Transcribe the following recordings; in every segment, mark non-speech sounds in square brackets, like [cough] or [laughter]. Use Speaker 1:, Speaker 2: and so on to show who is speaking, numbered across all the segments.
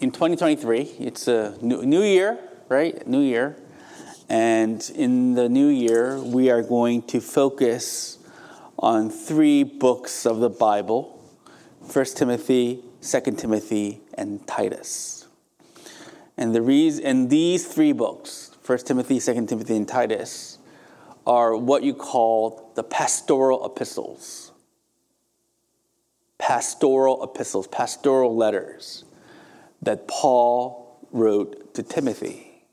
Speaker 1: in 2023, it's a new, new year, right? New year. And in the new year, we are going to focus on three books of the Bible 1 Timothy, 2 Timothy, and Titus. And, the reason, and these three books, 1 Timothy, 2 Timothy, and Titus, are what you call the pastoral epistles. Pastoral epistles, pastoral letters that Paul wrote to Timothy.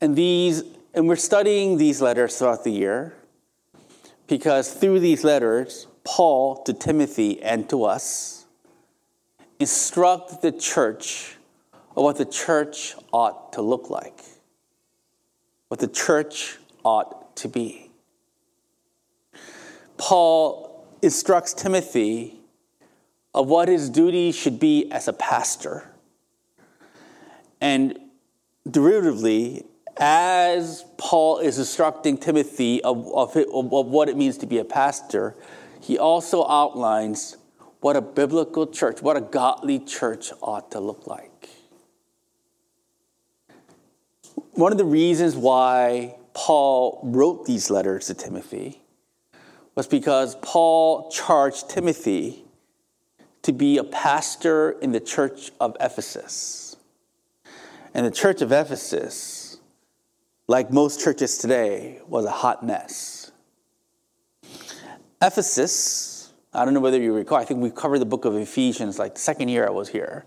Speaker 1: And these and we're studying these letters throughout the year because through these letters, Paul to Timothy and to us instruct the church of what the church ought to look like, what the church ought to be. Paul instructs Timothy of what his duty should be as a pastor. And derivatively, as Paul is instructing Timothy of, of, of, what it means to be a pastor, he also outlines what a biblical church, what a godly church ought to look like. One of the reasons why Paul wrote these letters to Timothy was because Paul charged Timothy to be a pastor in the church of Ephesus. And the church of Ephesus, like most churches today, was a hot mess. Ephesus, I don't know whether you recall, I think we covered the book of Ephesians like the second year I was here.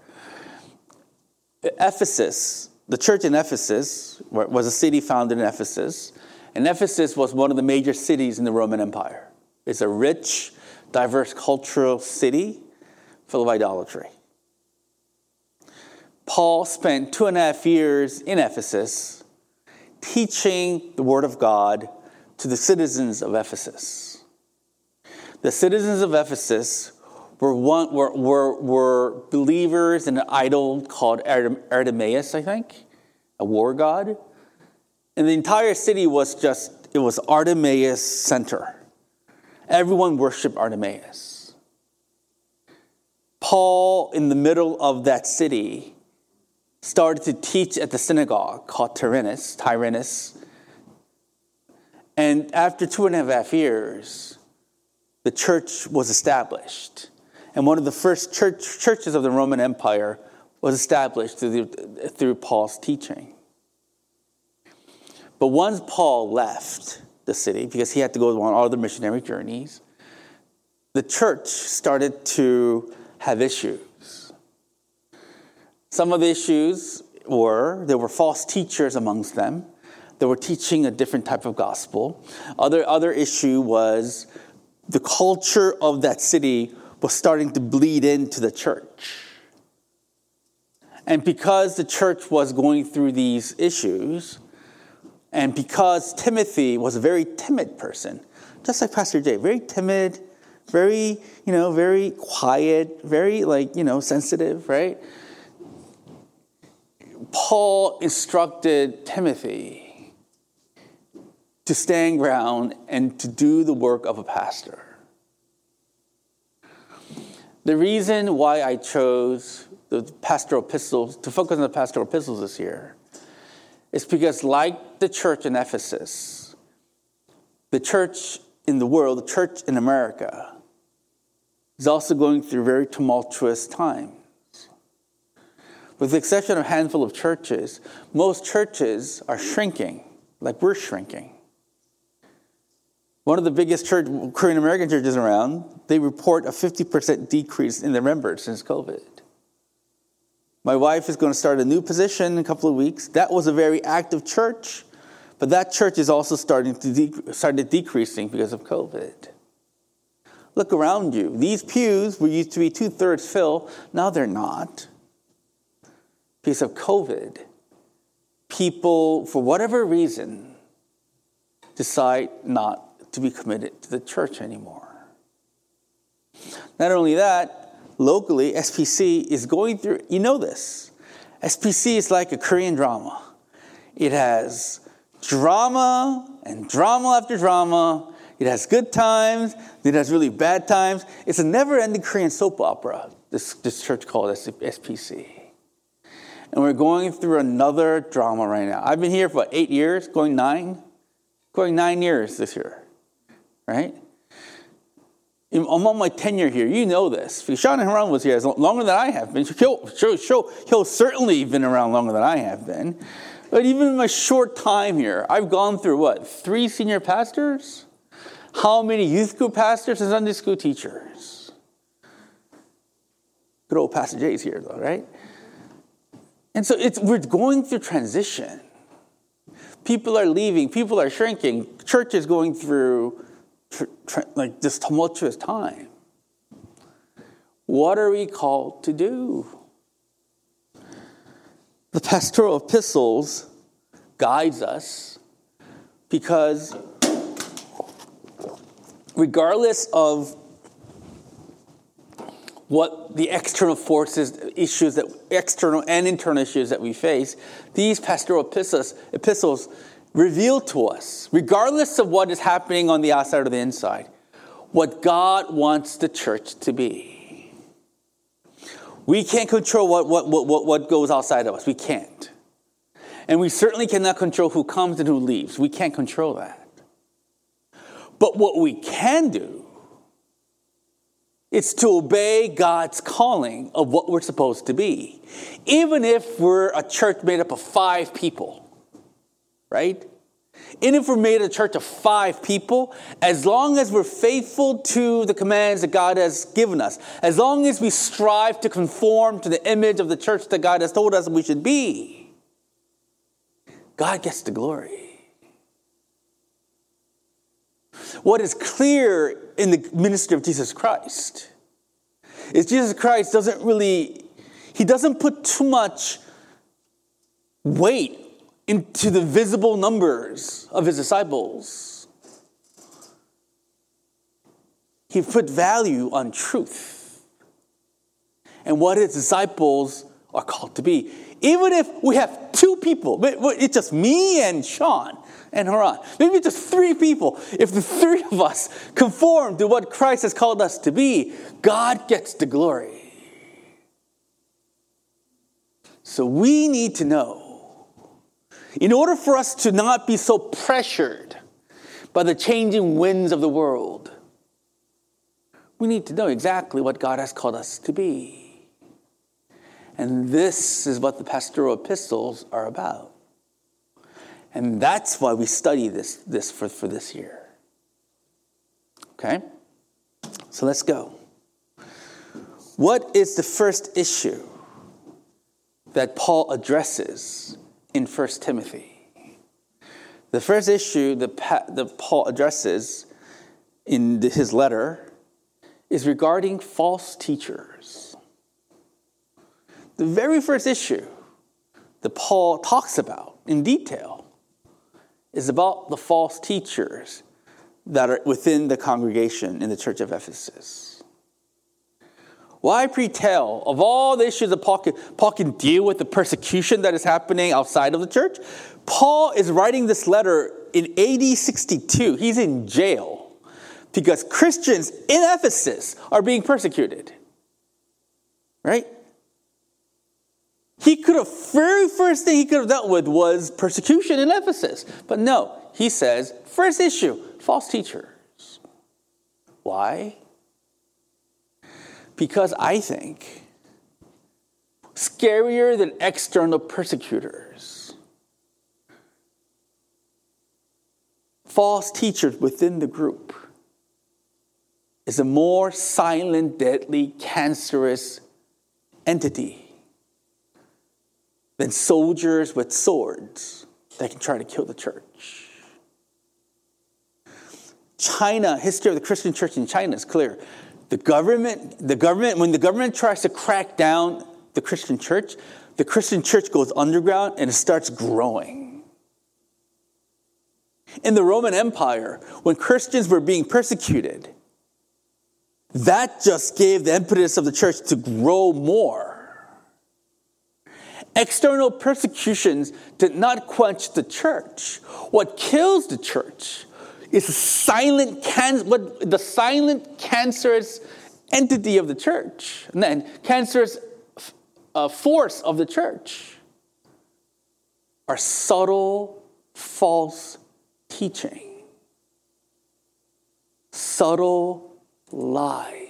Speaker 1: Ephesus, the church in Ephesus, was a city founded in Ephesus. And Ephesus was one of the major cities in the Roman Empire. It's a rich, diverse cultural city full of idolatry. Paul spent two and a half years in Ephesus teaching the Word of God to the citizens of Ephesus. The citizens of Ephesus were, one, were, were, were believers in an idol called Artemis, I think, a war god. And the entire city was just, it was Artemis center. Everyone worshiped Artemis. Paul, in the middle of that city, started to teach at the synagogue called Tyrannus, Tyrannus. And after two and a half years, the church was established. And one of the first church, churches of the Roman Empire was established through, the, through Paul's teaching. But once Paul left the city, because he had to go on all the missionary journeys, the church started to have issues. Some of the issues were there were false teachers amongst them. They were teaching a different type of gospel. Other, other issue was the culture of that city was starting to bleed into the church. And because the church was going through these issues, and because Timothy was a very timid person, just like Pastor Jay, very timid, very, you know, very quiet, very like, you know, sensitive, right? Paul instructed Timothy to stand ground and to do the work of a pastor. The reason why I chose the pastoral epistles to focus on the pastoral epistles this year is because, like the church in Ephesus, the church in the world, the church in America, is also going through very tumultuous times. With the exception of a handful of churches, most churches are shrinking, like we're shrinking. One of the biggest church, Korean American churches around, they report a 50% decrease in their members since COVID. My wife is going to start a new position in a couple of weeks. That was a very active church, but that church is also starting to de- started decreasing because of COVID. Look around you. These pews were used to be two thirds full. Now they're not. Because of COVID, people, for whatever reason, decide not to be committed to the church anymore. Not only that, locally, SPC is going through, you know this. SPC is like a Korean drama. It has drama and drama after drama it has good times, it has really bad times. It's a never ending Korean soap opera. this, this church called SPC. And we're going through another drama right now. I've been here for eight years, going nine, going nine years this year, right? I'm on my tenure here. You know this. Sean Haran was here longer than I have been. He'll, he'll, he'll certainly been around longer than I have been. But even in my short time here, I've gone through what? Three senior pastors? How many youth group pastors and Sunday school teachers? Good old Pastor Jay's here, though, right? And so it's, we're going through transition. People are leaving, people are shrinking, church is going through tr- tr- like this tumultuous time. What are we called to do? The pastoral epistles guides us because regardless of what the external forces, issues that external and internal issues that we face, these pastoral epistles, epistles reveal to us, regardless of what is happening on the outside or the inside, what God wants the church to be. We can't control what, what, what, what goes outside of us. We can't. And we certainly cannot control who comes and who leaves. We can't control that. But what we can do is to obey God's calling of what we're supposed to be. Even if we're a church made up of five people, right? And if we're made a church of five people, as long as we're faithful to the commands that God has given us, as long as we strive to conform to the image of the church that God has told us we should be, God gets the glory. What is clear in the ministry of Jesus Christ is Jesus Christ doesn't really, he doesn't put too much weight into the visible numbers of his disciples. He put value on truth and what his disciples are called to be. Even if we have two people, it's just me and Sean, and Haran. Maybe just three people. If the three of us conform to what Christ has called us to be, God gets the glory. So we need to know, in order for us to not be so pressured by the changing winds of the world, we need to know exactly what God has called us to be. And this is what the pastoral epistles are about. And that's why we study this, this for, for this year. Okay? So let's go. What is the first issue that Paul addresses in 1 Timothy? The first issue that, that Paul addresses in his letter is regarding false teachers. The very first issue that Paul talks about in detail is about the false teachers that are within the congregation in the church of Ephesus. Why pretell of all the issues that Paul can, Paul can deal with the persecution that is happening outside of the church? Paul is writing this letter in AD 62. He's in jail because Christians in Ephesus are being persecuted. Right? He could have, very first thing he could have dealt with was persecution in Ephesus. But no, he says, first issue, false teachers. Why? Because I think scarier than external persecutors, false teachers within the group is a more silent, deadly, cancerous entity than soldiers with swords that can try to kill the church. China, history of the Christian church in China is clear. The government, the government, when the government tries to crack down the Christian church, the Christian church goes underground and it starts growing. In the Roman Empire, when Christians were being persecuted, that just gave the impetus of the church to grow more. External persecutions did not quench the church. What kills the church is silent can- what, the silent cancerous entity of the church, and then cancerous uh, force of the church are subtle, false teaching, subtle lies.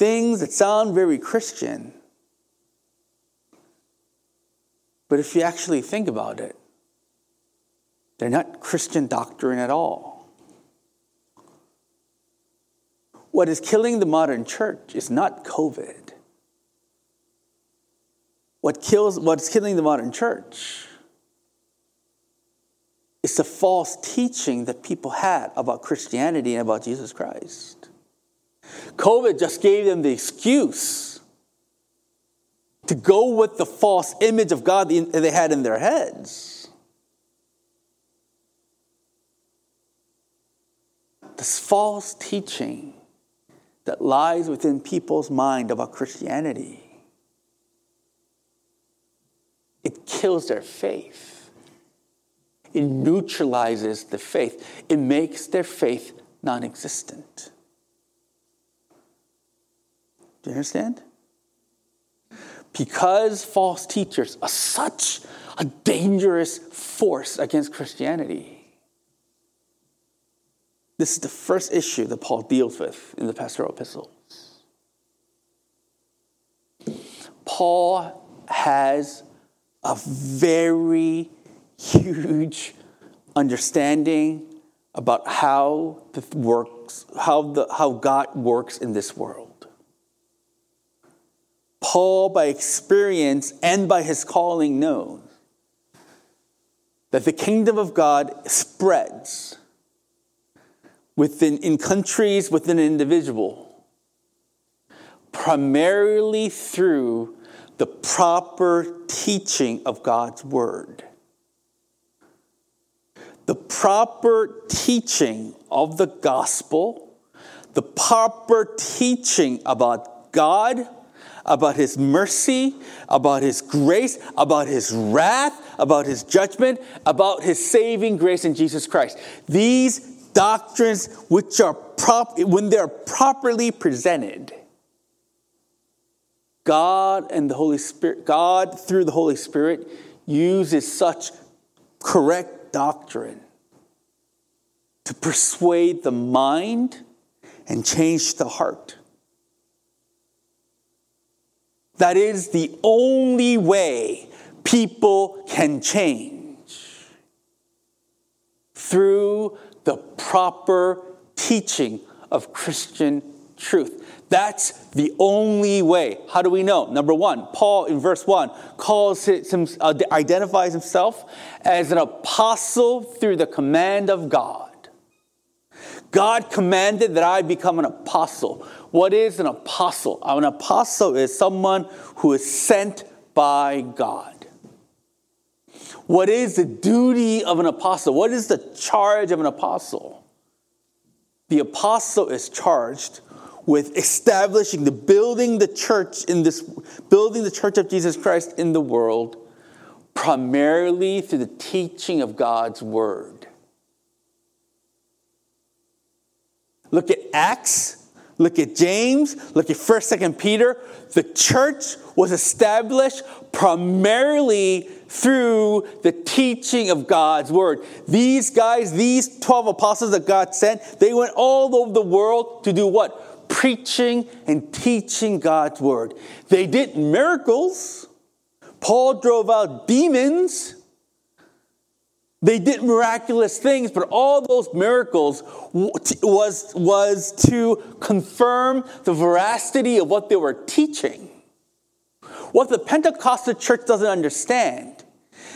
Speaker 1: Things that sound very Christian, but if you actually think about it, they're not Christian doctrine at all. What is killing the modern church is not COVID. What kills, what's killing the modern church is the false teaching that people had about Christianity and about Jesus Christ. COVID just gave them the excuse to go with the false image of God they had in their heads. This false teaching that lies within people's mind about Christianity. It kills their faith. It neutralizes the faith. It makes their faith non existent. Do you understand? Because false teachers are such a dangerous force against Christianity this is the first issue that Paul deals with in the pastoral epistles. Paul has a very huge understanding about how the works, how, the, how God works in this world. Paul, by experience and by his calling, knows that the kingdom of God spreads within in countries within an individual primarily through the proper teaching of God's word. The proper teaching of the gospel, the proper teaching about God, about his mercy, about his grace, about his wrath, about his judgment, about his saving grace in Jesus Christ. These doctrines which are prop when they're properly presented god and the holy spirit god through the holy spirit uses such correct doctrine to persuade the mind and change the heart that is the only way people can change through the proper teaching of Christian truth. That's the only way. How do we know? Number one, Paul in verse one calls him, uh, identifies himself as an apostle through the command of God. God commanded that I become an apostle. What is an apostle? An apostle is someone who is sent by God. What is the duty of an apostle? What is the charge of an apostle? The apostle is charged with establishing the building the church in this building the church of Jesus Christ in the world primarily through the teaching of God's word. Look at Acts, look at James, look at 1st 2nd Peter. The church was established primarily through the teaching of God's word. These guys, these 12 apostles that God sent, they went all over the world to do what? Preaching and teaching God's word. They did miracles. Paul drove out demons. They did miraculous things, but all those miracles was, was to confirm the veracity of what they were teaching. What the Pentecostal church doesn't understand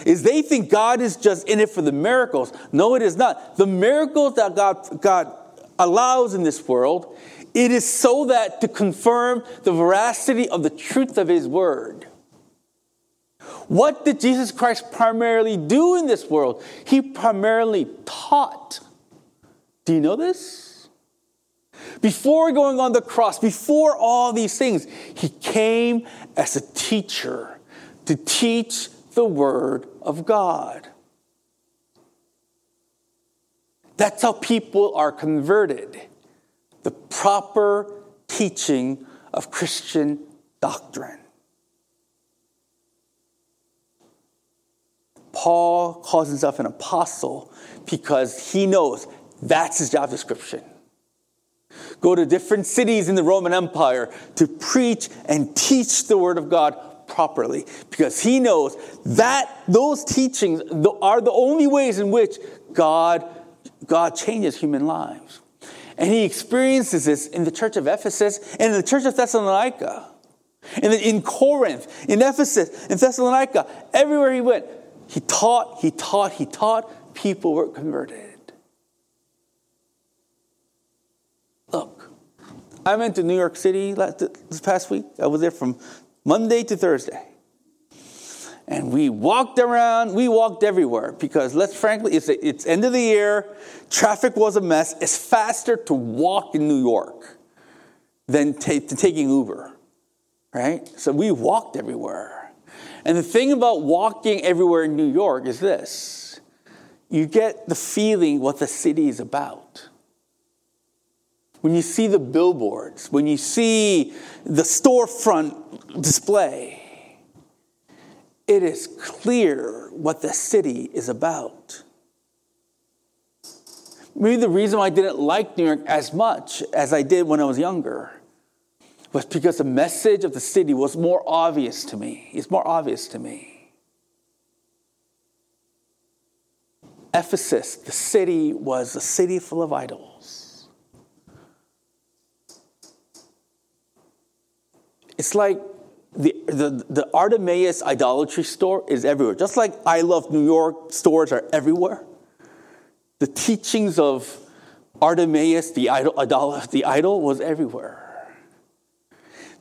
Speaker 1: is they think God is just in it for the miracles. No, it is not. The miracles that God, God allows in this world, it is so that to confirm the veracity of the truth of his word. What did Jesus Christ primarily do in this world? He primarily taught. Do you know this? Before going on the cross, before all these things, he came as a teacher to teach the Word of God. That's how people are converted. The proper teaching of Christian doctrine. Paul calls himself an apostle because he knows that's his job description. Go to different cities in the Roman Empire to preach and teach the Word of God properly because he knows that those teachings are the only ways in which God, God changes human lives. And he experiences this in the church of Ephesus and in the church of Thessalonica. And in Corinth, in Ephesus, in Thessalonica, everywhere he went, he taught, he taught, he taught, people were converted. Look, I went to New York City this past week. I was there from Monday to Thursday. And we walked around, we walked everywhere because let's frankly, it's, it's end of the year, traffic was a mess. It's faster to walk in New York than t- to taking Uber, right? So we walked everywhere. And the thing about walking everywhere in New York is this you get the feeling what the city is about. When you see the billboards, when you see the storefront display, it is clear what the city is about. Maybe the reason why I didn't like New York as much as I did when I was younger was because the message of the city was more obvious to me. It's more obvious to me. Ephesus, the city, was a city full of idols. It's like the, the, the Artemis idolatry store is everywhere. Just like I Love New York stores are everywhere. The teachings of Artemis, the idol, the idol was everywhere.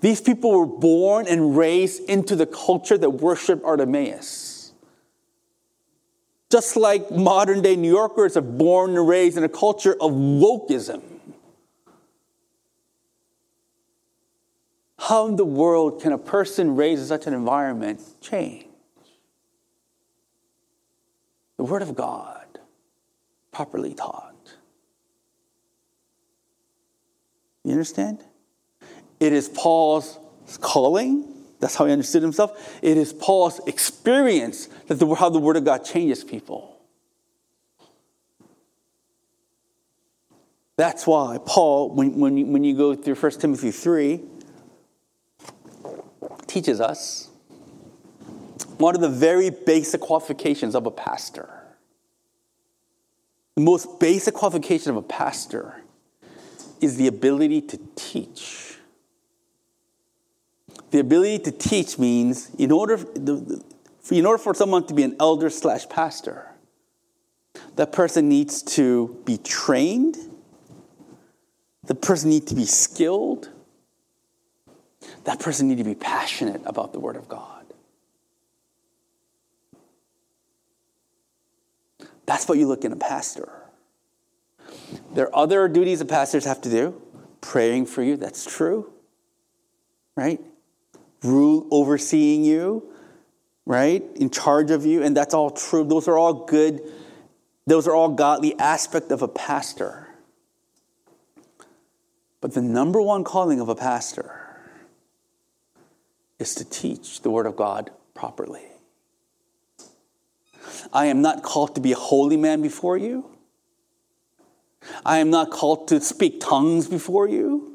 Speaker 1: These people were born and raised into the culture that worshiped Artemis. Just like modern day New Yorkers are born and raised in a culture of wokeism. How in the world can a person raised in such an environment change? The Word of God, properly taught. You understand? It is Paul's calling. That's how he understood himself. It is Paul's experience that the, how the Word of God changes people. That's why Paul, when, when, when you go through 1 Timothy 3, teaches us one of the very basic qualifications of a pastor. The most basic qualification of a pastor is the ability to teach. The ability to teach means in order, in order for someone to be an elder slash pastor, that person needs to be trained, the person needs to be skilled, that person need to be passionate about the Word of God. That's what you look in a pastor. There are other duties that pastors have to do. Praying for you, that's true. Right? Rule overseeing you, right? In charge of you, and that's all true. Those are all good, those are all godly aspect of a pastor. But the number one calling of a pastor is to teach the Word of God properly. I am not called to be a holy man before you. I am not called to speak tongues before you.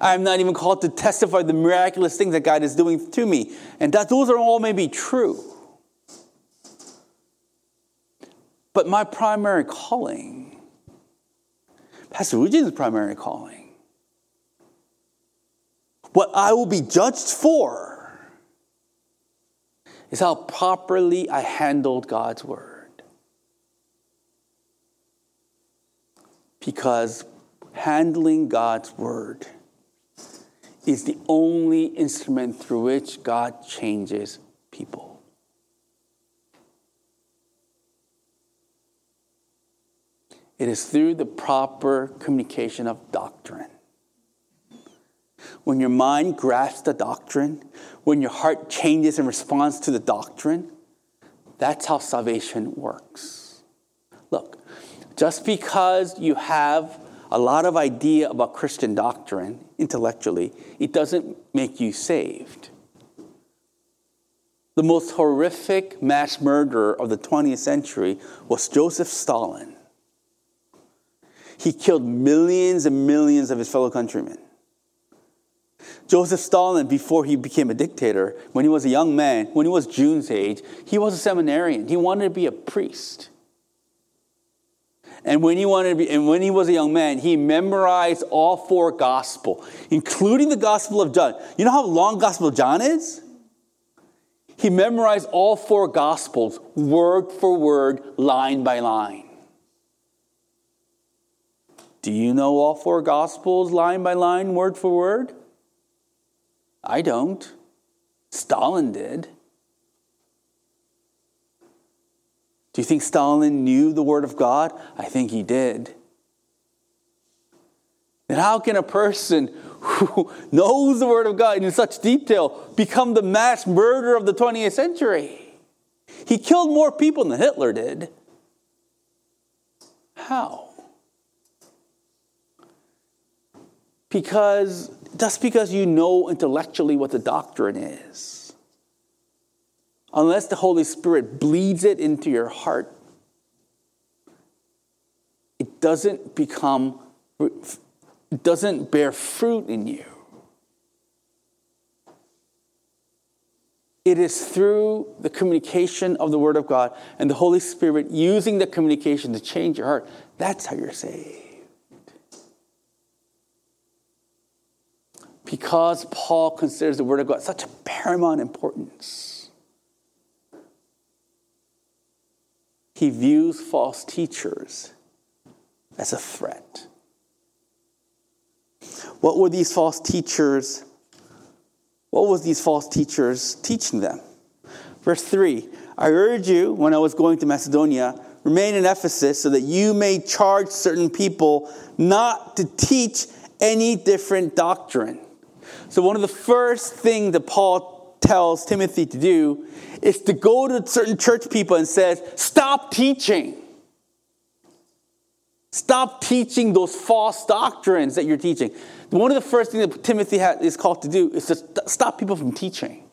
Speaker 1: I am not even called to testify the miraculous things that God is doing to me. And that those are all maybe true. But my primary calling, Pastor Eugene primary calling, what I will be judged for is how properly I handled God's word. Because handling God's word is the only instrument through which God changes people. It is through the proper communication of doctrine when your mind grasps the doctrine, when your heart changes in response to the doctrine, that's how salvation works. Look, Just because you have a lot of idea about Christian doctrine intellectually, it doesn't make you saved. The most horrific mass murderer of the 20th century was Joseph Stalin. He killed millions and millions of his fellow countrymen. Joseph Stalin, before he became a dictator, when he was a young man, when he was June's age, he was a seminarian. He wanted to be a priest. And when he wanted to be, and when he was a young man, he memorized all four gospel, including the Gospel of John. You know how long Gospel of John is? He memorized all four gospels, word for word, line by line. Do you know all four gospels, line by line, word for word? I don't. Stalin did. Do you think Stalin knew the Word of God? I think he did. And how can a person who [laughs] knows the Word of God in such detail become the mass murderer of the 20th century? He killed more people than Hitler did. How? Because just because you know intellectually what the doctrine is unless the Holy Spirit bleeds it into your heart, it doesn't become, it doesn't bear fruit in you. It is through the communication of the Word of God and the Holy Spirit using the communication to change your heart. That's how you're saved. Because Paul considers the Word of God such a paramount importance he views false teachers as a threat. What were these false teachers? What was these false teachers teaching them? Verse 3 I urge you, when I was going to Macedonia, remain in Ephesus so that you may charge certain people not to teach any different doctrine. So, one of the first things that Paul tells Timothy to do is to go to certain church people and says, stop teaching. Stop teaching those false doctrines that you're teaching. One of the first things that Timothy is called to do is to stop people from teaching.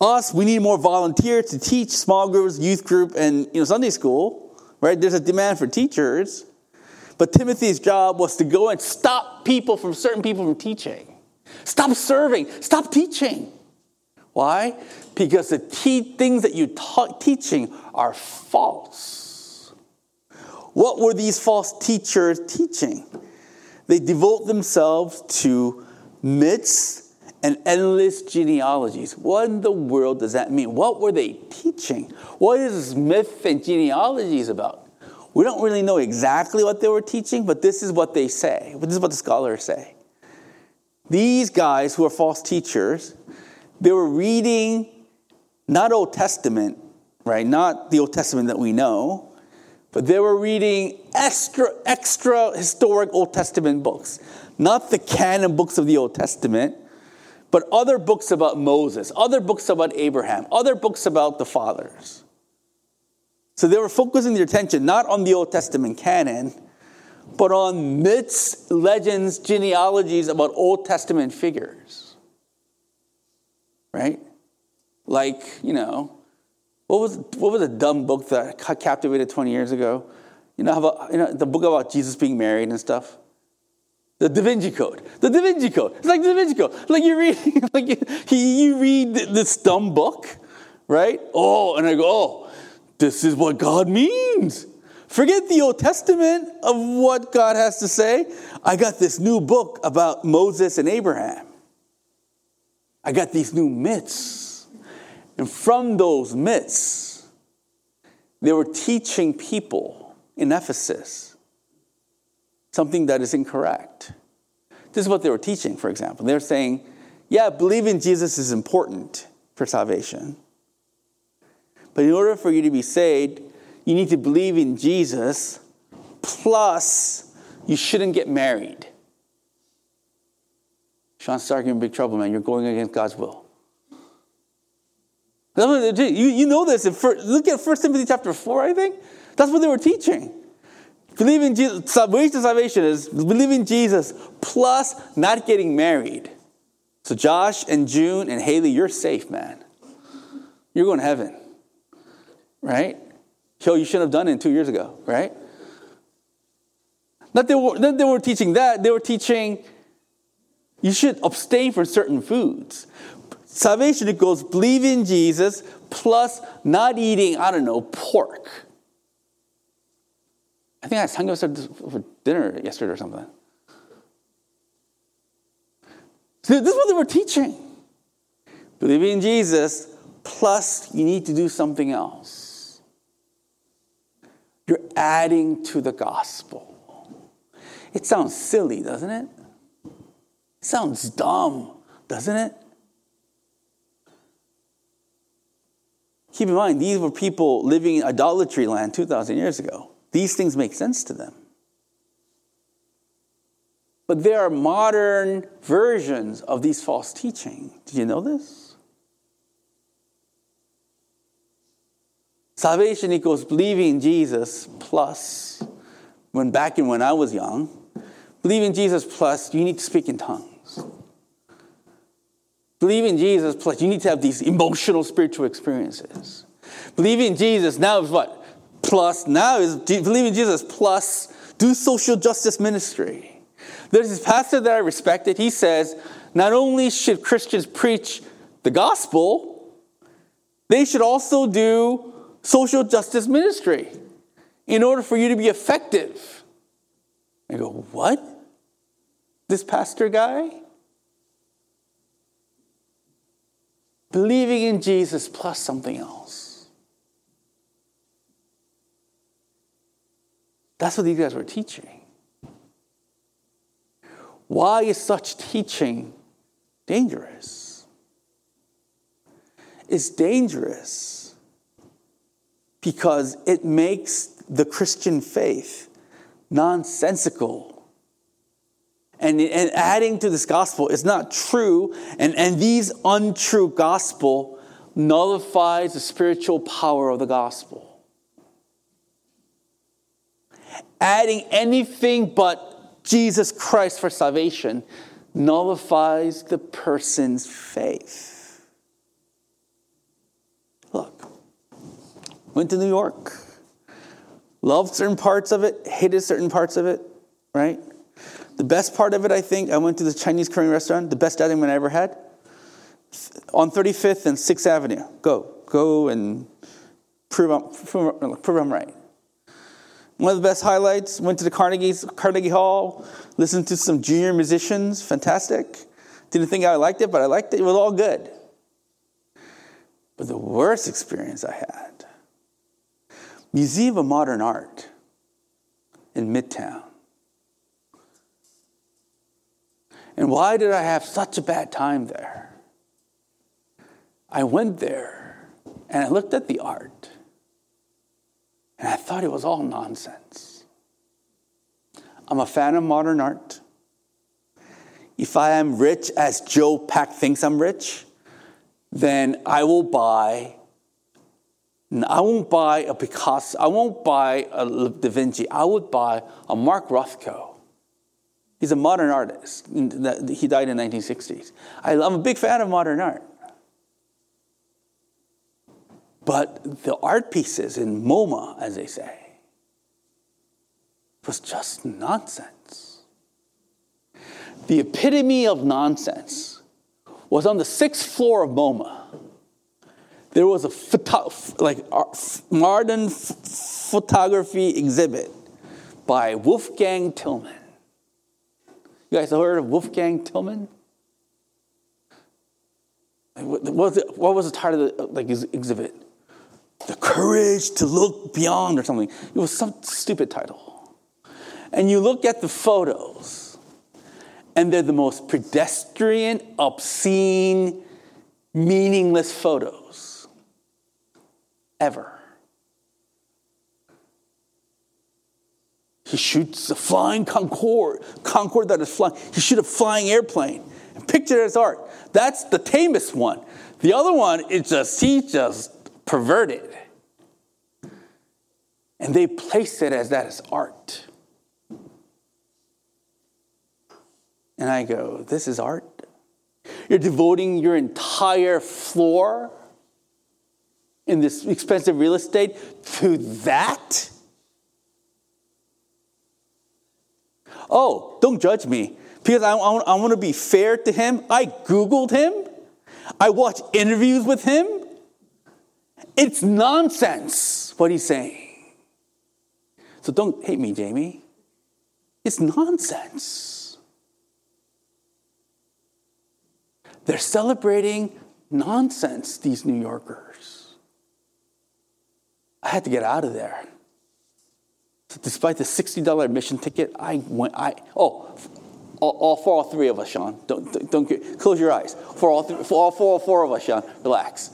Speaker 1: Us, we need more volunteers to teach small groups, youth group, and you know Sunday school. Right? There's a demand for teachers. But Timothy's job was to go and stop people from certain people from teaching. Stop serving. Stop teaching. Why? Because the te- things that you're ta- teaching are false. What were these false teachers teaching? They devote themselves to myths and endless genealogies. What in the world does that mean? What were they teaching? What is myth and genealogies about? We don't really know exactly what they were teaching, but this is what they say. This is what the scholars say. These guys who are false teachers, they were reading not Old Testament, right? Not the Old Testament that we know, but they were reading extra, extra historic Old Testament books. Not the canon books of the Old Testament, but other books about Moses, other books about Abraham, other books about the fathers. So they were focusing their attention not on the Old Testament canon, but on myths, legends, genealogies about Old Testament figures. Right? Like, you know, what was, what was a dumb book that captivated 20 years ago? You know, about, you know, the book about Jesus being married and stuff? The Da Vinci Code. The Da Vinci Code. It's like the Da Vinci Code. Like you're reading, like you, [laughs] you read this dumb book, right? Oh, and I go, oh, this is what God means. Forget the Old Testament of what God has to say. I got this new book about Moses and Abraham. I got these new myths. And from those myths, they were teaching people in Ephesus something that is incorrect. This is what they were teaching, for example. They're saying, yeah, believing Jesus is important for salvation. But in order for you to be saved, you need to believe in Jesus, plus, you shouldn't get married. Sean Stark, you're in big trouble, man. You're going against God's will. You, know this. Look at 1 Timothy chapter 4, I think. That's what they were teaching. Believing Jesus, salvation, salvation is believing Jesus plus not getting married. So Josh and June and Haley, you're safe, man. You're going to heaven. Right? Yo, you shouldn't have done it two years ago, right? Not they, were, not they were teaching that, they were teaching you should abstain from certain foods. Salvation equals believe in Jesus plus not eating, I don't know, pork. I think I had samgyeopsal for dinner yesterday or something. So this is what they were teaching. Believe in Jesus plus you need to do something else. You're adding to the gospel. It sounds silly, doesn't it? It sounds dumb, doesn't it? Keep in mind, these were people living in idolatry land 2,000 years ago. These things make sense to them. But there are modern versions of these false teaching. Did you know this? Salvation equals believing in Jesus plus, when back in when I was young, believing Jesus plus you need to speak in tongues. Believe in Jesus, plus you need to have these emotional, spiritual experiences. Believe in Jesus now is what? Plus, now is believe in Jesus plus do social justice ministry. There's this pastor that I respected. He says, not only should Christians preach the gospel, they should also do social justice ministry in order for you to be effective. I go, what? This pastor guy? believing in Jesus plus something else. That's what these guys were teaching. Why is such teaching dangerous? It's dangerous because it makes the Christian faith nonsensical and, and adding to this gospel is not true, and, and these untrue gospel nullifies the spiritual power of the gospel. Adding anything but Jesus Christ for salvation nullifies the person's faith. Went to New York, loved certain parts of it, hated certain parts of it, right? The best part of it, I think, I went to the Chinese Korean restaurant, the best dining room I ever had, on 35th and 6th Avenue. Go, go and prove I'm, prove, prove I'm right. One of the best highlights, went to the Carnegie's, Carnegie Hall, listened to some junior musicians, fantastic. Didn't think I liked it, but I liked it. It was all good. But the worst experience I had, Museum of Modern Art in Midtown. And why did I have such a bad time there? I went there and I looked at the art and I thought it was all nonsense. I'm a fan of modern art. If I am rich as Joe Pack thinks I'm rich, then I will buy. I won't buy a Picasso. I won't buy a Da Vinci. I would buy a Mark Rothko He's a modern artist. He died in the 1960s. I'm a big fan of modern art. But the art pieces in MoMA, as they say, was just nonsense. The epitome of nonsense was on the sixth floor of MoMA. There was a photo- like modern photography exhibit by Wolfgang Tillman. You guys heard of Wolfgang Tillman? What was, what was the title of the like, exhibit? The Courage to Look Beyond or something. It was some stupid title. And you look at the photos, and they're the most pedestrian, obscene, meaningless photos ever. He shoots a flying Concorde, Concorde that is flying. He shoots a flying airplane. and picture as art. That's the tamest one. The other one is just, he just perverted. And they place it as that as art. And I go, this is art? You're devoting your entire floor in this expensive real estate to that? Oh, don't judge me because I, I, I want to be fair to him. I Googled him, I watched interviews with him. It's nonsense what he's saying. So don't hate me, Jamie. It's nonsense. They're celebrating nonsense, these New Yorkers. I had to get out of there. Despite the $60 admission ticket, I went, I, oh, all, all, for all three of us, Sean. Don't, don't, don't get, close your eyes. For all, three, for all four, four of us, Sean, relax.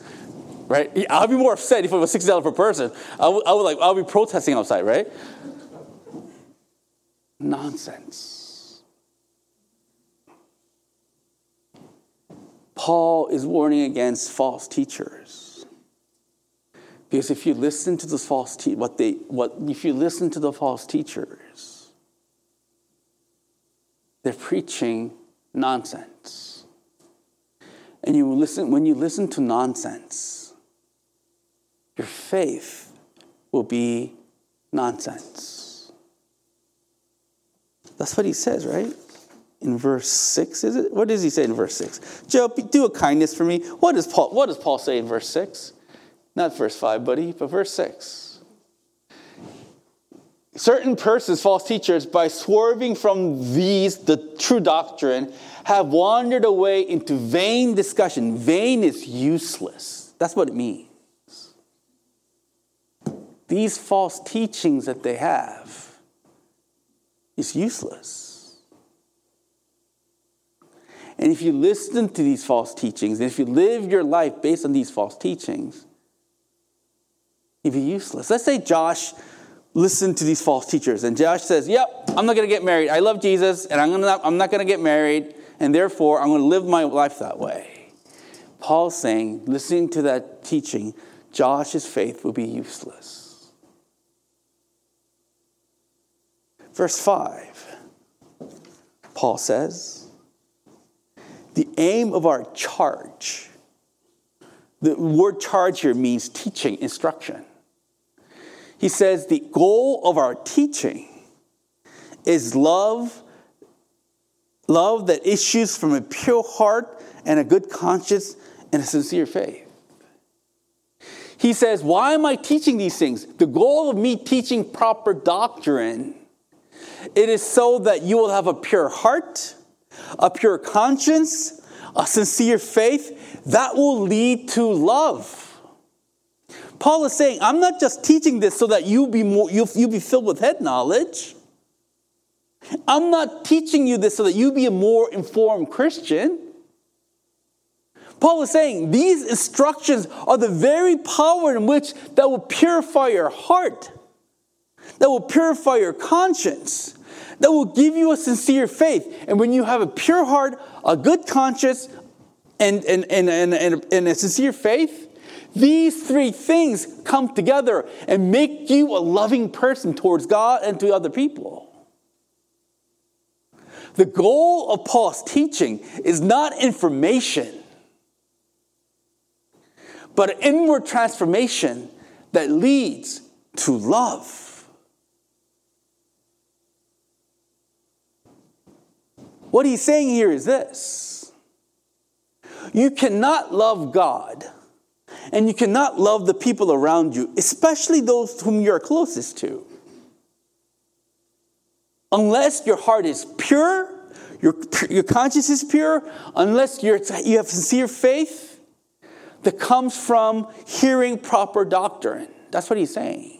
Speaker 1: Right? I'll be more upset if it was $60 per person. I would, I would like, I'll be protesting outside, right? Nonsense. Paul is warning against false teachers. Because if you listen to the false te- what they what if you listen to the false teachers, they're preaching nonsense. And you listen when you listen to nonsense, your faith will be nonsense. That's what he says, right? In verse 6, is it? What does he say in verse 6? Joe, do a kindness for me. What does Paul, what does Paul say in verse 6? Not verse 5, buddy, but verse 6. Certain persons, false teachers, by swerving from these, the true doctrine, have wandered away into vain discussion. Vain is useless. That's what it means. These false teachings that they have is useless. And if you listen to these false teachings, and if you live your life based on these false teachings, you'd be useless. Let's say Josh listened to these false teachers, and Josh says, Yep, I'm not going to get married. I love Jesus, and I'm, gonna, I'm not going to get married, and therefore I'm going to live my life that way. Paul's saying, listening to that teaching, Josh's faith will be useless. Verse 5, Paul says, The aim of our charge, the word charge here means teaching, instruction. He says the goal of our teaching is love, love that issues from a pure heart and a good conscience and a sincere faith. He says, Why am I teaching these things? The goal of me teaching proper doctrine, it is so that you will have a pure heart, a pure conscience, a sincere faith that will lead to love. Paul is saying, I'm not just teaching this so that you be more, you you be filled with head knowledge. I'm not teaching you this so that you be a more informed Christian. Paul is saying these instructions are the very power in which that will purify your heart, that will purify your conscience, that will give you a sincere faith. And when you have a pure heart, a good conscience, and, and, and, and, and, and a sincere faith, these three things come together and make you a loving person towards God and to other people. The goal of Paul's teaching is not information, but an inward transformation that leads to love. What he's saying here is this you cannot love God and you cannot love the people around you, especially those whom you're closest to. Unless your heart is pure, your, your conscience is pure, unless you have sincere faith that comes from hearing proper doctrine. That's what he's saying.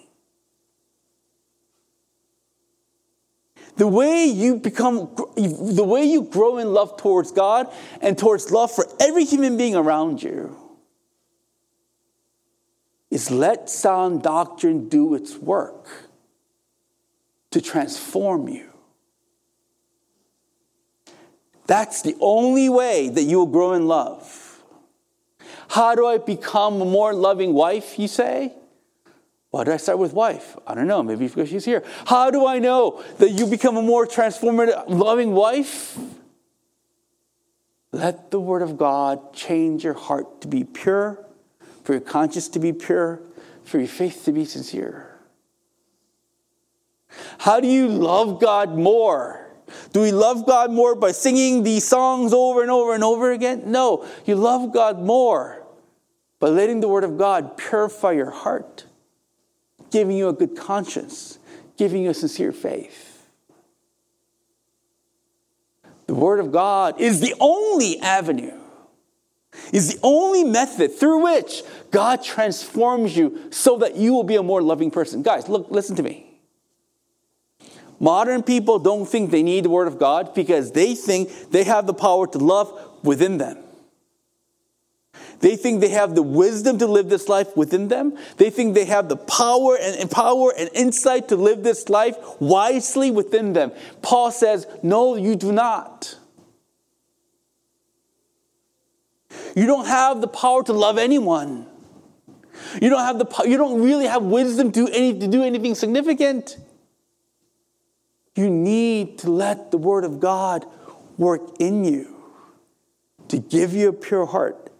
Speaker 1: The way you become, the way you grow in love towards God and towards love for every human being around you is let sound doctrine do its work to transform you. That's the only way that you will grow in love. How do I become a more loving wife, you say? Why did I start with wife? I don't know, maybe because she's here. How do I know that you become a more transformative, loving wife? Let the Word of God change your heart to be pure, for your conscience to be pure, for your faith to be sincere. How do you love God more? Do we love God more by singing these songs over and over and over again? No, you love God more by letting the Word of God purify your heart giving you a good conscience, giving you a sincere faith. The Word of God is the only avenue, is the only method through which God transforms you so that you will be a more loving person. Guys, look, listen to me. Modern people don't think they need the Word of God because they think they have the power to love within them. They think they have the wisdom to live this life within them. They think they have the power and, power and insight to live this life wisely within them. Paul says, No, you do not. You don't have the power to love anyone. You don't have the you don't really have wisdom to, any, to do anything significant. You need to let the word of God work in you to give you a pure heart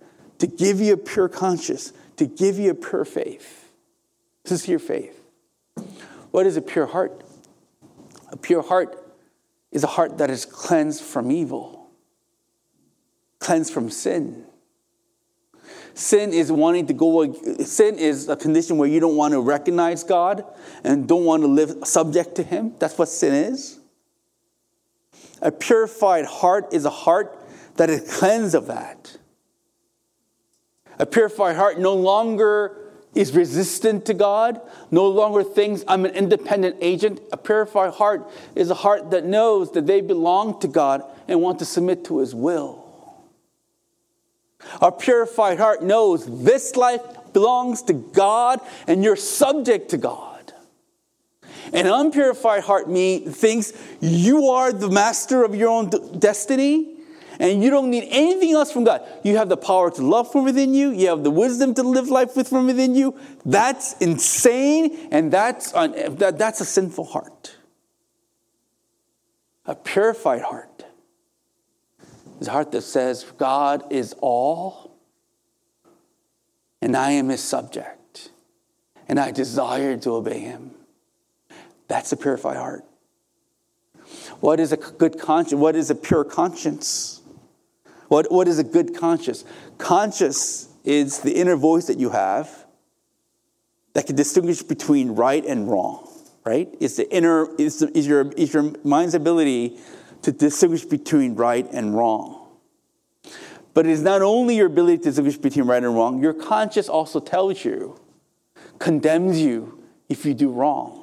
Speaker 1: to give you a pure conscience, to give you a pure faith. This is your faith. What is a pure heart? A pure heart is a heart that is cleansed from evil, cleansed from sin. Sin is wanting to go, sin is a condition where you don't want to recognize God and don't want to live subject to Him. That's what sin is. A purified heart is a heart that is cleansed of that. A purified heart no longer is resistant to God, no longer thinks I'm an independent agent. A purified heart is a heart that knows that they belong to God and want to submit to His will. A purified heart knows this life belongs to God and you're subject to God. An unpurified heart thinks you are the master of your own destiny and you don't need anything else from God. You have the power to love from within you, you have the wisdom to live life with from within you. That's insane, and that's, un- that, that's a sinful heart. A purified heart is a heart that says, God is all, and I am his subject, and I desire to obey him. That's a purified heart. What is a good conscience? What is a pure conscience? What, what is a good conscience? Conscience is the inner voice that you have that can distinguish between right and wrong, right? It's the inner, is, is, your, is your mind's ability to distinguish between right and wrong. But it is not only your ability to distinguish between right and wrong, your conscience also tells you, condemns you if you do wrong.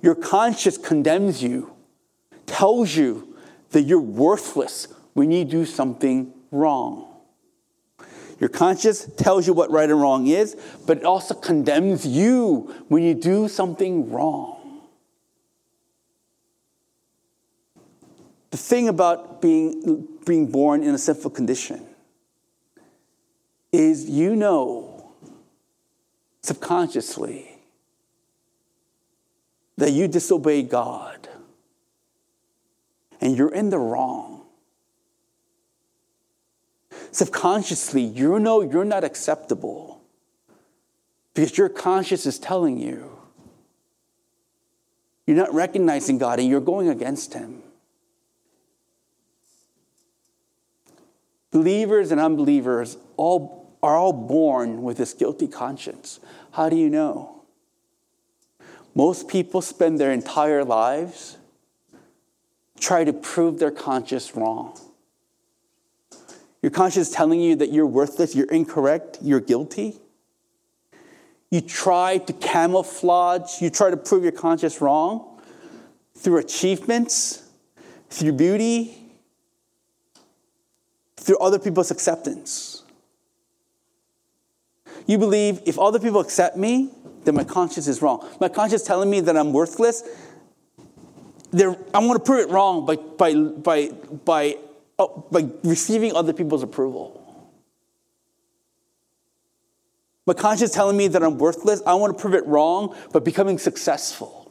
Speaker 1: Your conscience condemns you, tells you that you're worthless when you do something wrong. Your conscience tells you what right and wrong is, but it also condemns you when you do something wrong. The thing about being, being born in a sinful condition is you know subconsciously that you disobey God and you're in the wrong. Subconsciously, you know you're not acceptable because your conscience is telling you you're not recognizing God and you're going against Him. Believers and unbelievers all, are all born with this guilty conscience. How do you know? Most people spend their entire lives trying to prove their conscience wrong. Your conscience telling you that you're worthless, you're incorrect, you're guilty. You try to camouflage, you try to prove your conscience wrong through achievements, through beauty, through other people's acceptance. You believe if other people accept me, then my conscience is wrong. My conscience telling me that I'm worthless, I want to prove it wrong by, by, by, by, oh, by receiving other people's approval. My conscience telling me that I'm worthless. I want to prove it wrong by becoming successful.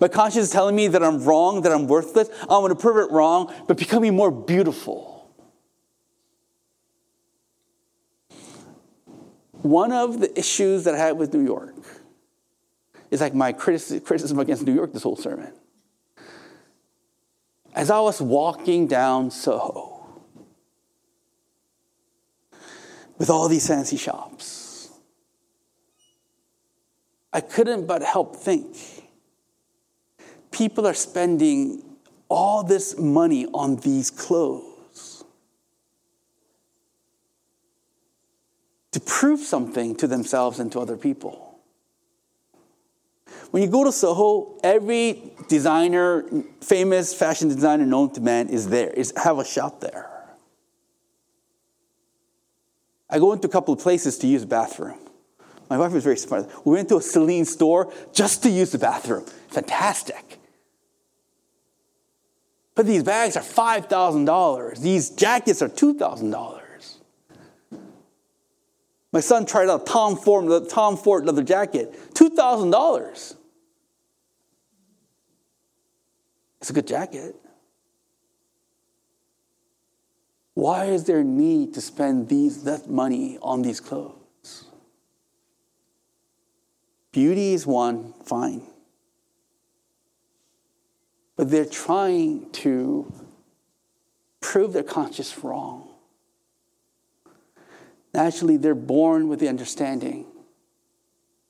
Speaker 1: My conscience is telling me that I'm wrong, that I'm worthless. I want to prove it wrong but becoming more beautiful. One of the issues that I had with New York is like my criticism against New York this whole sermon. As I was walking down Soho, with all these fancy shops. I couldn't but help think people are spending all this money on these clothes to prove something to themselves and to other people. When you go to Soho, every designer, famous fashion designer known to man is there, is have a shop there. I go into a couple of places to use the bathroom. My wife was very smart. We went to a Celine store just to use the bathroom. Fantastic. But these bags are $5,000. These jackets are $2,000. My son tried out Tom Ford, Tom Ford leather jacket, $2,000. It's a good jacket. Why is there need to spend these that money on these clothes? Beauty is one, fine. But they're trying to prove their conscience wrong. Naturally, they're born with the understanding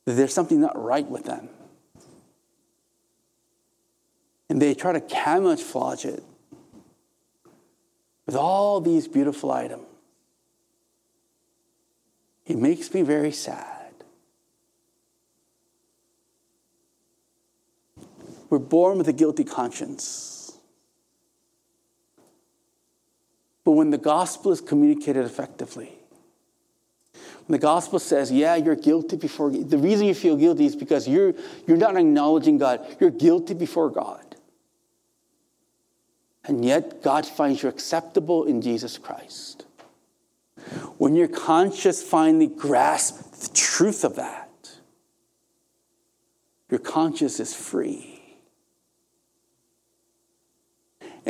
Speaker 1: that there's something not right with them. And they try to camouflage it with all these beautiful items. It makes me very sad. We're born with a guilty conscience. But when the gospel is communicated effectively, when the gospel says, yeah, you're guilty before the reason you feel guilty is because you're, you're not acknowledging God. You're guilty before God. And yet, God finds you acceptable in Jesus Christ. When your conscience finally grasps the truth of that, your conscience is free.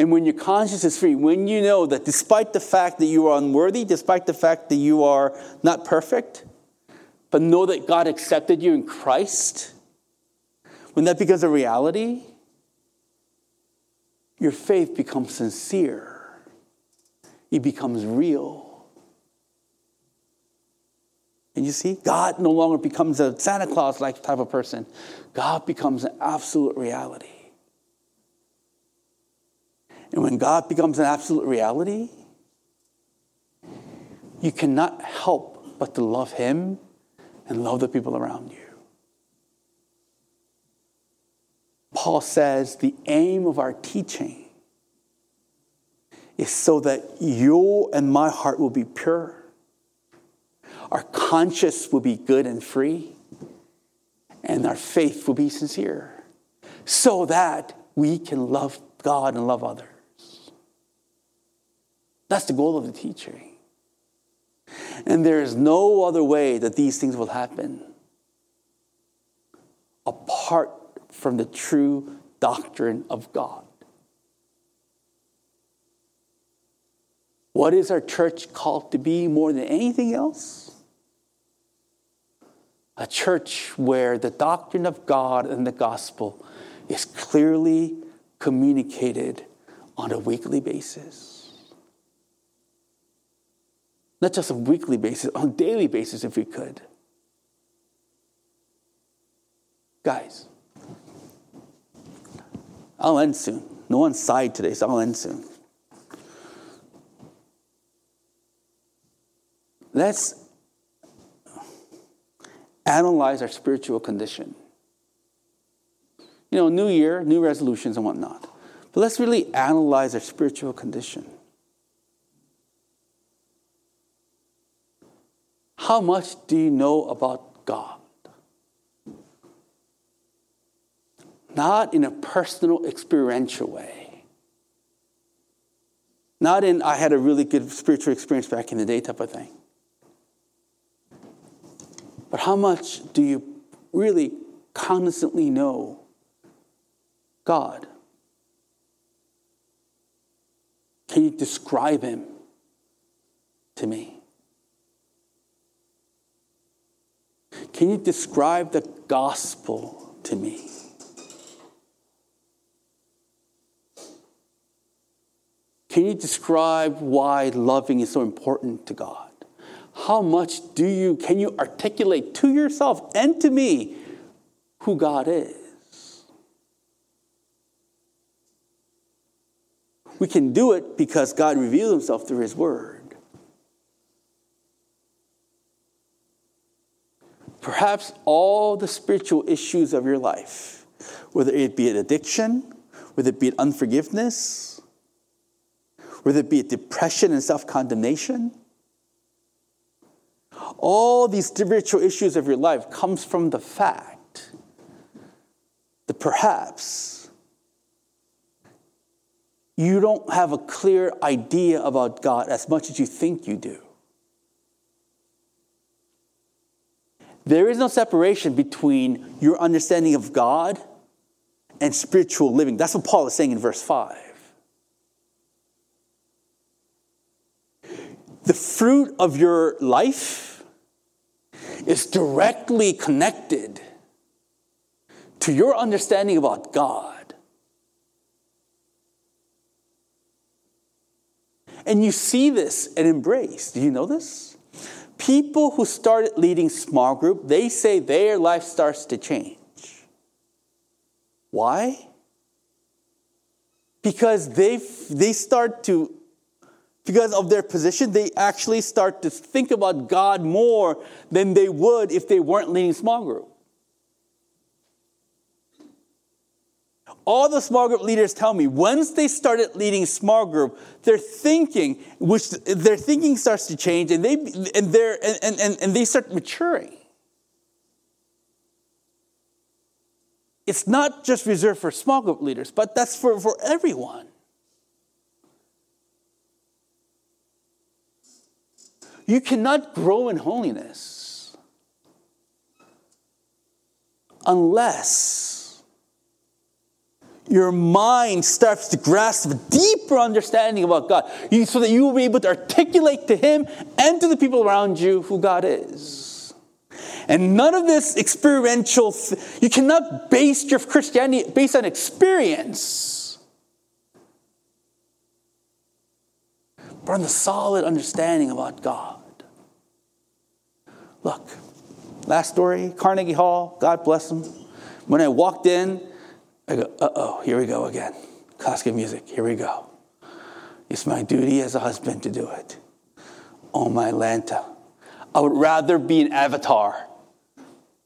Speaker 1: And when your conscience is free, when you know that despite the fact that you are unworthy, despite the fact that you are not perfect, but know that God accepted you in Christ, when that becomes a reality, your faith becomes sincere, it becomes real. And you see, God no longer becomes a Santa Claus like type of person, God becomes an absolute reality. And when God becomes an absolute reality, you cannot help but to love Him and love the people around you. Paul says the aim of our teaching is so that you and my heart will be pure, our conscience will be good and free, and our faith will be sincere, so that we can love God and love others. That's the goal of the teaching. And there is no other way that these things will happen apart from the true doctrine of God. What is our church called to be more than anything else? A church where the doctrine of God and the gospel is clearly communicated on a weekly basis. Not just a weekly basis, on a daily basis, if we could. Guys, I'll end soon. No one's sighed today, so I'll end soon. Let's analyze our spiritual condition. You know, new year, new resolutions and whatnot. But let's really analyze our spiritual condition. How much do you know about God? not in a personal, experiential way. Not in, I had a really good spiritual experience back in the day type of thing. But how much do you really constantly know God? Can you describe him to me? Can you describe the gospel to me? Can you describe why loving is so important to God? How much do you can you articulate to yourself and to me who God is? We can do it because God revealed himself through his word. Perhaps all the spiritual issues of your life, whether it be an addiction, whether it be unforgiveness, whether it be depression and self condemnation, all these spiritual issues of your life comes from the fact that perhaps you don't have a clear idea about God as much as you think you do. There is no separation between your understanding of God and spiritual living. That's what Paul is saying in verse 5. The fruit of your life is directly connected to your understanding about God. And you see this and embrace. Do you know this? People who started leading small group, they say their life starts to change. Why? Because they they start to because of their position, they actually start to think about God more than they would if they weren't leading small group. All the small group leaders tell me once they started leading small group their thinking which their thinking starts to change and they and they and, and, and they start maturing. It's not just reserved for small group leaders but that's for, for everyone. You cannot grow in holiness unless your mind starts to grasp a deeper understanding about God so that you will be able to articulate to Him and to the people around you who God is. And none of this experiential, you cannot base your Christianity based on experience, but on the solid understanding about God. Look, last story Carnegie Hall, God bless him. When I walked in, I go, uh oh, here we go again. Classical music, here we go. It's my duty as a husband to do it. Oh, my Lanta. I would rather be an avatar.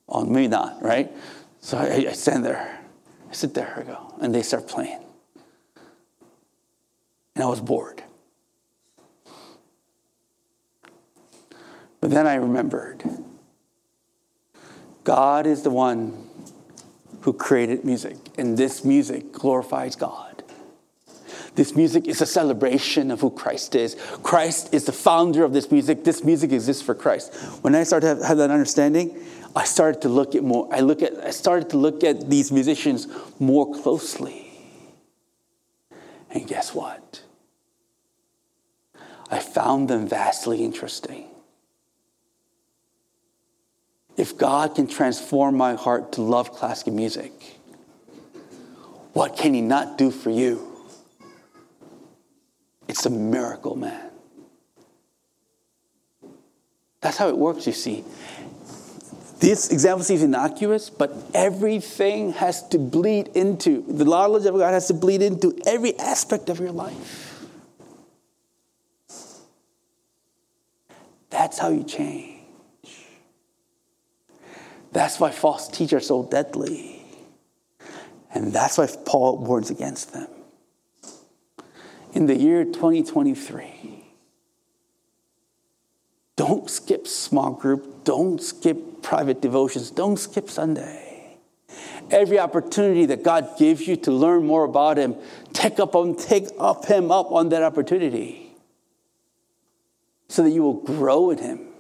Speaker 1: Oh, maybe not, right? So I, I stand there. I sit there, I go, and they start playing. And I was bored. But then I remembered God is the one who created music, and this music glorifies God. This music is a celebration of who Christ is. Christ is the founder of this music. This music exists for Christ. When I started to have, that understanding, I started to look at more. I look at. I started to look at these musicians more closely. And guess what? I found them vastly interesting. If God can transform my heart to love classical music, what can He not do for you? It's a miracle, man. That's how it works, you see. This example seems innocuous, but everything has to bleed into, the knowledge of God has to bleed into every aspect of your life. That's how you change. That's why false teachers are so deadly. And that's why Paul warns against them. In the year 2023, don't skip small group, don't skip private devotions, don't skip Sunday. Every opportunity that God gives you to learn more about Him, take up on, take up Him up on that opportunity, so that you will grow in Him,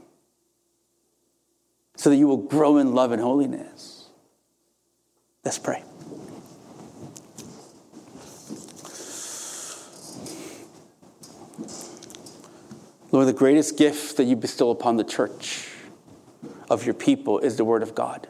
Speaker 1: so that you will grow in love and holiness. Let's pray. Lord, the greatest gift that you bestow upon the church of your people is the Word of God.